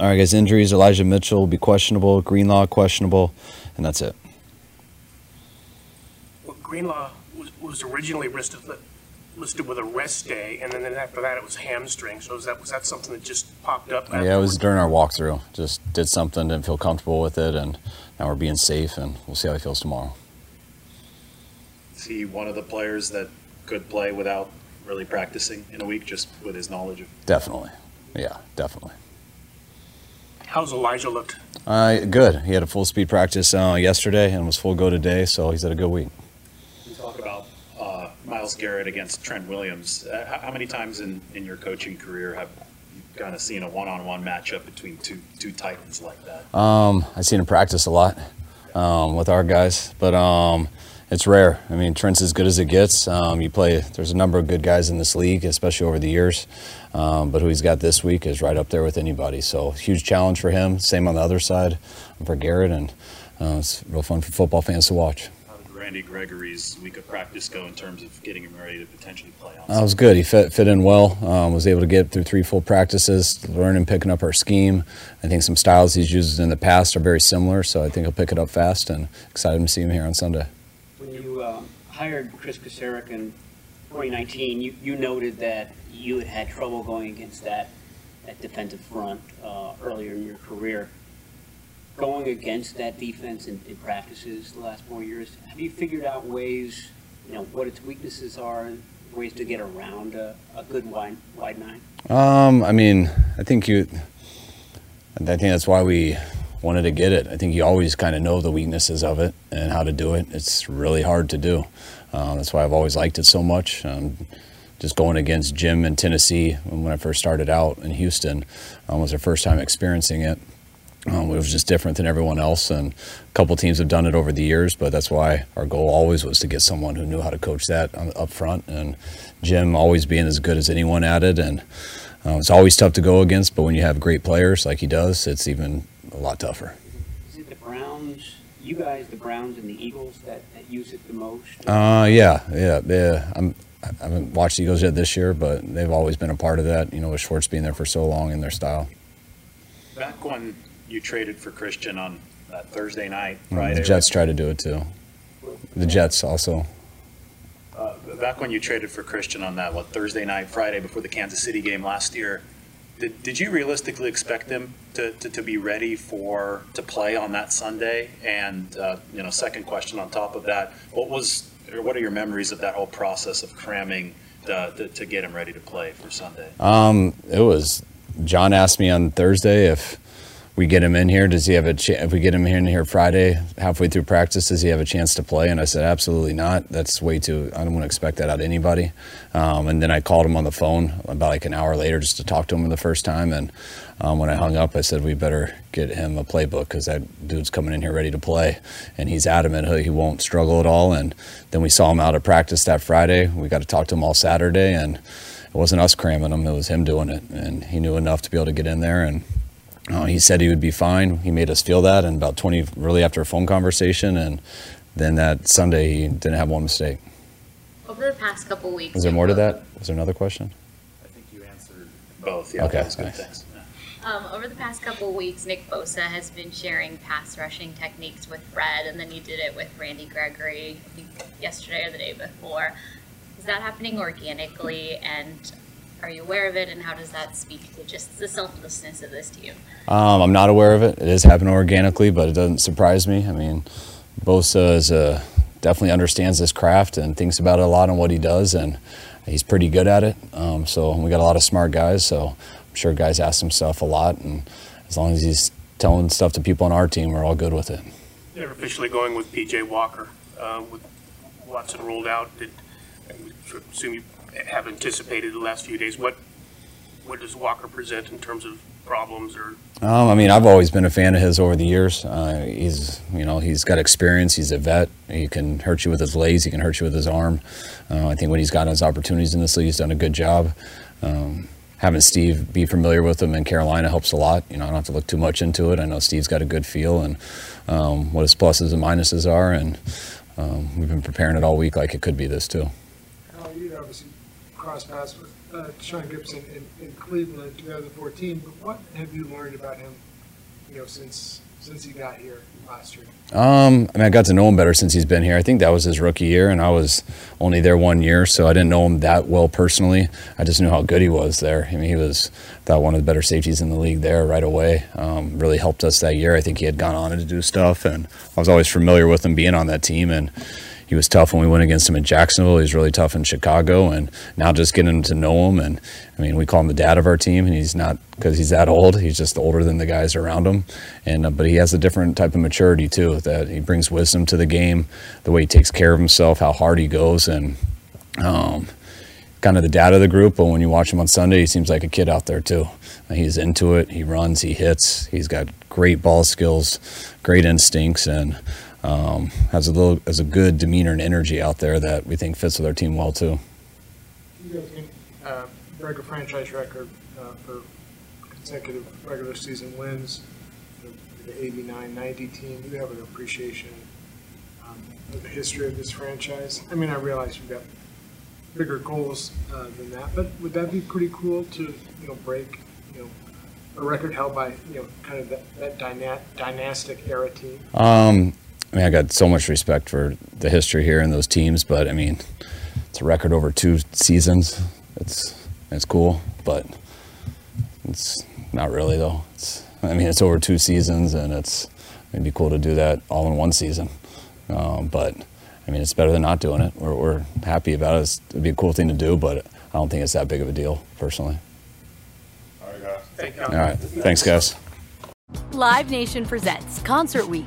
All right, guys. Injuries: Elijah Mitchell will be questionable. Greenlaw questionable, and that's it. Well, Greenlaw was, was originally listed listed with a rest day, and then after that it was hamstring. So was that was that something that just popped up? Yeah, it was during our walkthrough. Just did something, didn't feel comfortable with it, and now we're being safe, and we'll see how he feels tomorrow. Is he one of the players that could play without really practicing in a week, just with his knowledge of? Definitely, yeah, definitely. How's Elijah looked? Uh, good. He had a full speed practice uh, yesterday and was full go today, so he's had a good week. You talk about uh, Myles Garrett against Trent Williams. Uh, how many times in, in your coaching career have you kind of seen a one on one matchup between two two titans like that? Um, I've seen him practice a lot um, with our guys, but um, it's rare. I mean, Trent's as good as it gets. Um, you play. There's a number of good guys in this league, especially over the years. Um, but who he's got this week is right up there with anybody. So huge challenge for him. Same on the other side for Garrett, and uh, it's real fun for football fans to watch. How did Randy Gregory's week of practice go in terms of getting him ready to potentially play on? That was good. He fit, fit in well. Um, was able to get through three full practices, learning, picking up our scheme. I think some styles he's used in the past are very similar, so I think he'll pick it up fast. And excited to see him here on Sunday hired Kris Kocurek in 2019, you, you noted that you had had trouble going against that, that defensive front uh, earlier in your career. Going against that defense in, in, practices the last four years, have you figured out ways, you know, what its weaknesses are, and ways to get around a, a good wide, wide nine? Um, I mean, I think you, I think that's why we wanted to get it. I think you always kind of know the weaknesses of it and how to do it. It's really hard to do. Um, that's why I've always liked it so much. Um, just going against Jim in Tennessee when I first started out in Houston um, was the first time experiencing it. Um, it was just different than everyone else, and a couple teams have done it over the years. But that's why our goal always was to get someone who knew how to coach that up front. And Jim always being as good as anyone at it, and uh, it's always tough to go against. But when you have great players like he does, it's even a lot tougher. Is it the Browns, you guys, the Browns and the Eagles that, that use it the most? Uh, yeah, yeah, yeah. I'm, I haven't watched the Eagles yet this year, but they've always been a part of that. You know, with Schwartz being there for so long in their style. Back when you traded for Christian on that Thursday night, right? The Jets tried to do it too. The Jets also. Uh, back when you traded for Christian on that what Thursday night, Friday before the Kansas City game last year, did, did you realistically expect them to, to, to, be ready for to play on that Sunday? And uh, you know, second question on top of that, what was or what are your memories of that whole process of cramming the, to get him ready to play for Sunday? Um, it was. John asked me on Thursday if we get him in here, does he have a chance? If we get him in here Friday, halfway through practice, does he have a chance to play? And I said, absolutely not. That's way too. I don't want to expect that out of anybody. Um, and then I called him on the phone about like an hour later just to talk to him the first time. And um, when I hung up, I said we better get him a playbook because that dude's coming in here ready to play, and he's adamant he won't struggle at all. And then we saw him out of practice that Friday. We got to talk to him all Saturday, and it wasn't us cramming him; it was him doing it. And he knew enough to be able to get in there and uh, he said he would be fine. He made us feel that, and about 20, really after a phone conversation, and then that Sunday he didn't have one mistake. Over the past couple weeks, was there more to that? Was there another question? I think you answered both. Yeah. Okay. Nice. Thanks. Um, over the past couple weeks, Nick Bosa has been sharing pass rushing techniques with Fred, and then he did it with Randy Gregory yesterday or the day before. Is that happening organically? And are you aware of it, and how does that speak to just the selflessness of this team? Um, I'm not aware of it. It is happening organically, but it doesn't surprise me. I mean, Bosa is a, definitely understands this craft and thinks about it a lot on what he does, and he's pretty good at it. Um, so we got a lot of smart guys. So I'm sure guys ask himself a lot, and as long as he's telling stuff to people on our team, we're all good with it. They're officially going with PJ Walker uh, with Watson ruled out. Did I assume you have anticipated the last few days? What what does Walker present in terms of problems or? Um, I mean, I've always been a fan of his over the years. Uh, he's, you know, he's got experience. He's a vet. He can hurt you with his legs. He can hurt you with his arm. Uh, I think when he's gotten his opportunities in this league, he's done a good job. Um, having Steve be familiar with him in Carolina helps a lot. You know, I don't have to look too much into it. I know Steve's got a good feel and um, what his pluses and minuses are, and um, we've been preparing it all week like it could be this too. Cross paths with uh, Tashaun Gipson in, in Cleveland in 2014, but what have you learned about him, you know, since since he got here last year? Um, I mean, I got to know him better since he's been here. I think that was his rookie year, and I was only there one year, so I didn't know him that well personally. I just knew how good he was there. I mean, he was thought one of the better safeties in the league there right away. Um, really helped us that year. I think he had gone on to do stuff, and I was always familiar with him being on that team and he was tough when we went against him in Jacksonville. He was really tough in Chicago, and now just getting to know him. And I mean, we call him the dad of our team, and he's not because he's that old. He's just older than the guys around him, and uh, but he has a different type of maturity too. That he brings wisdom to the game, the way he takes care of himself, how hard he goes, and. Um, kind of the dad of the group, but when you watch him on Sunday, he seems like a kid out there too. He's into it. He runs. He hits. He's got great ball skills, great instincts, and um, has a little has a good demeanor and energy out there that we think fits with our team well too. You guys can uh, break a franchise record uh, for consecutive regular season wins. The, the 89-90 team. You have an appreciation um, of the history of this franchise. I mean, I realize you've got bigger goals uh, than that, but would that be pretty cool to you know break you know a record held by you know kind of that, that dyna- dynastic era team? Um, I mean, I got so much respect for the history here and those teams, but I mean, it's a record over two seasons. It's it's cool, but it's not really though. It's I mean, it's over two seasons, and it's it'd be cool to do that all in one season. Um, but I mean, it's better than not doing it. We're, we're happy about it. It's, it'd be a cool thing to do, but I don't think it's that big of a deal personally. All right, guys. Thank you. All right, thanks, guys. Live Nation presents Concert Week.